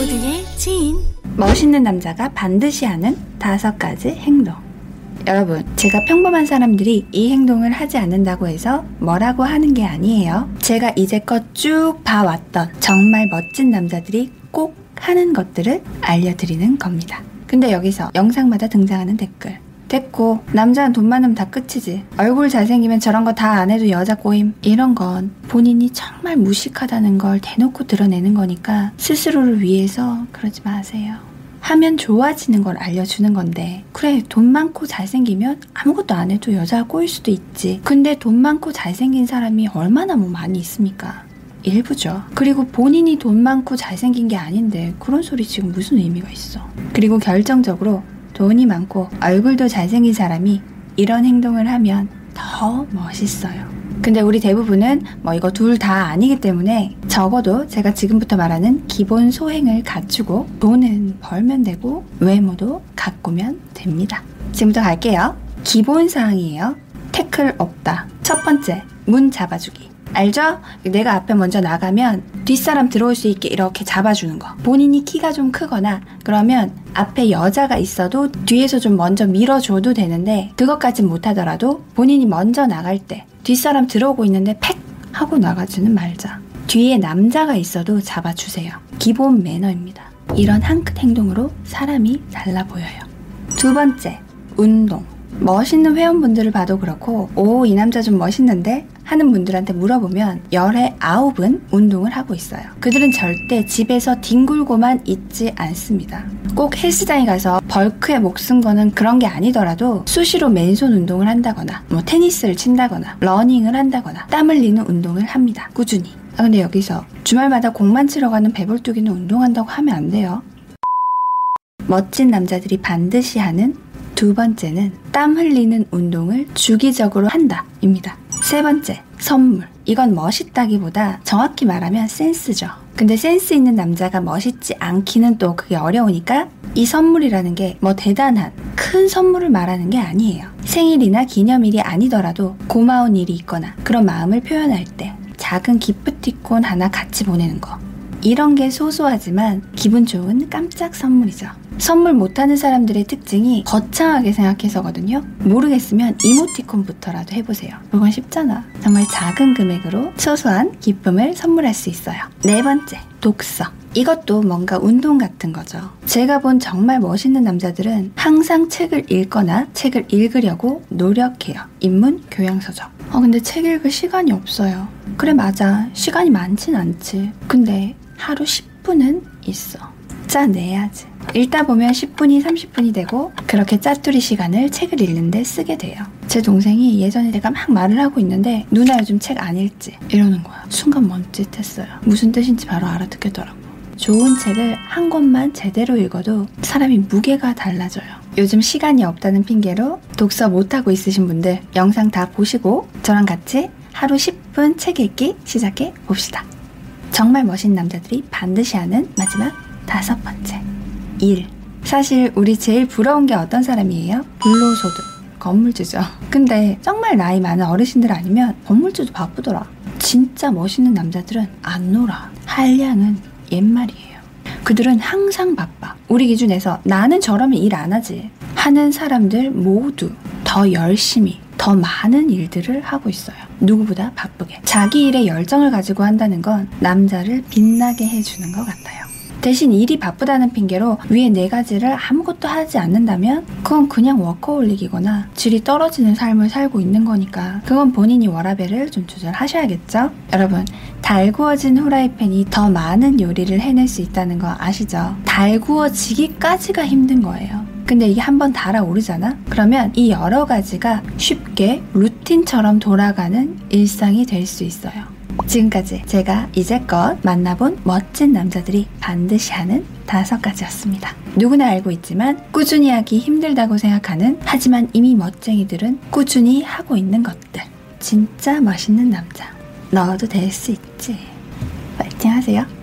모두의 지인 멋있는 남자가 반드시 하는 다섯 가지 행동. 여러분, 제가 평범한 사람들이 이 행동을 하지 않는다고 해서 뭐라고 하는 게 아니에요. 제가 이제껏 쭉 봐왔던 정말 멋진 남자들이 꼭 하는 것들을 알려드리는 겁니다. 근데 여기서 영상마다 등장하는 댓글. 됐고, 남자는 돈 많으면 다 끝이지. 얼굴 잘생기면 저런 거 다 안 해도 여자 꼬임. 이런 건 본인이 정말 무식하다는 걸 대놓고 드러내는 거니까 스스로를 위해서 그러지 마세요. 하면 좋아지는 걸 알려주는 건데 그래 돈 많고 잘생기면 아무것도 안 해도 여자가 꼬일 수도 있지 근데 돈 많고 잘생긴 사람이 얼마나 뭐 많이 있습니까 일부죠 그리고 본인이 돈 많고 잘생긴 게 아닌데 그런 소리 지금 무슨 의미가 있어 그리고 결정적으로 돈이 많고 얼굴도 잘생긴 사람이 이런 행동을 하면 더 멋있어요 근데 우리 대부분은 뭐 이거 둘 다 아니기 때문에 적어도 제가 지금부터 말하는 기본 소행을 갖추고 돈은 벌면 되고 외모도 가꾸면 됩니다. 지금부터 갈게요. 기본 사항이에요. 태클 없다. 첫 번째, 문 잡아주기. 알죠? 내가 앞에 먼저 나가면 뒷사람 들어올 수 있게 이렇게 잡아주는 거. 본인이 키가 좀 크거나 그러면 앞에 여자가 있어도 뒤에서 좀 먼저 밀어줘도 되는데 그것까진 못하더라도 본인이 먼저 나갈 때 뒷사람 들어오고 있는데 팩 하고 나가지는 말자. 뒤에 남자가 있어도 잡아주세요. 기본 매너입니다. 이런 한 끗 행동으로 사람이 달라 보여요. 두 번째, 운동. 멋있는 회원분들을 봐도 그렇고, 오, 이 남자 좀 멋있는데? 하는 분들한테 물어보면 열의 아홉은 운동을 하고 있어요. 그들은 절대 집에서 뒹굴고만 있지 않습니다. 꼭 헬스장에 가서 벌크에 목숨 거는 그런 게 아니더라도 수시로 맨손 운동을 한다거나 뭐 테니스를 친다거나 러닝을 한다거나 땀 흘리는 운동을 합니다. 꾸준히. 아 근데 여기서 주말마다 공만 치러 가는 배불뚝이는 운동한다고 하면 안 돼요. 멋진 남자들이 반드시 하는 두 번째는 땀 흘리는 운동을 주기적으로 한다입니다. 세 번째, 선물. 이건 멋있다기보다 정확히 말하면 센스죠. 근데 센스 있는 남자가 멋있지 않기는 또 그게 어려우니까 이 선물이라는 게 뭐 대단한 큰 선물을 말하는 게 아니에요. 생일이나 기념일이 아니더라도 고마운 일이 있거나 그런 마음을 표현할 때 작은 기프티콘 하나 같이 보내는 거. 이런 게 소소하지만 기분 좋은 깜짝 선물이죠. 선물 못하는 사람들의 특징이 거창하게 생각해서거든요. 모르겠으면 이모티콘부터라도 해보세요. 그건 쉽잖아. 정말 작은 금액으로 소소한 기쁨을 선물할 수 있어요. 네 번째, 독서. 이것도 뭔가 운동 같은 거죠. 제가 본 정말 멋있는 남자들은 항상 책을 읽거나 책을 읽으려고 노력해요. 인문 교양서적. 어, 근데 책 읽을 시간이 없어요. 그래, 맞아. 시간이 많진 않지. 근데 하루 10분은 있어. 짜내야지. 읽다 보면 10분이 30분이 되고 그렇게 짜투리 시간을 책을 읽는데 쓰게 돼요. 제 동생이 예전에 내가 막 말을 하고 있는데 누나 요즘 책 안 읽지? 이러는 거야. 순간 멈칫했어요. 무슨 뜻인지 바로 알아듣겠더라고. 좋은 책을 한 권만 제대로 읽어도 사람이 무게가 달라져요. 요즘 시간이 없다는 핑계로 독서 못하고 있으신 분들 영상 다 보시고 저랑 같이 하루 10분 책 읽기 시작해 봅시다. 정말 멋진 남자들이 반드시 하는 마지막 다섯 번째. 일. 사실 우리 제일 부러운 게 어떤 사람이에요? 불로소득. 건물주죠. 근데 정말 나이 많은 어르신들 아니면 건물주도 바쁘더라. 진짜 멋있는 남자들은 안 놀아. 한량은 옛말이에요. 그들은 항상 바빠. 우리 기준에서 나는 저러면 일 안 하지. 하는 사람들 모두 더 열심히, 더 많은 일들을 하고 있어요. 누구보다 바쁘게. 자기 일에 열정을 가지고 한다는 건 남자를 빛나게 해주는 것 같아요. 대신 일이 바쁘다는 핑계로 위에 네 가지를 아무것도 하지 않는다면 그건 그냥 워커홀릭이거나 질이 떨어지는 삶을 살고 있는 거니까 그건 본인이 워라벨을 좀 조절하셔야겠죠? 여러분 달구어진 후라이팬이 더 많은 요리를 해낼 수 있다는 거 아시죠? 달구어지기까지가 힘든 거예요. 근데 이게 한번 달아오르잖아? 그러면 이 여러 가지가 쉽게 루틴처럼 돌아가는 일상이 될 수 있어요. 지금까지 제가 이제껏 만나본 멋진 남자들이 반드시 하는 다섯 가지였습니다. 누구나 알고 있지만 꾸준히 하기 힘들다고 생각하는 하지만 이미 멋쟁이들은 꾸준히 하고 있는 것들. 진짜 멋있는 남자. 너도 될 수 있지. 파이팅 하세요.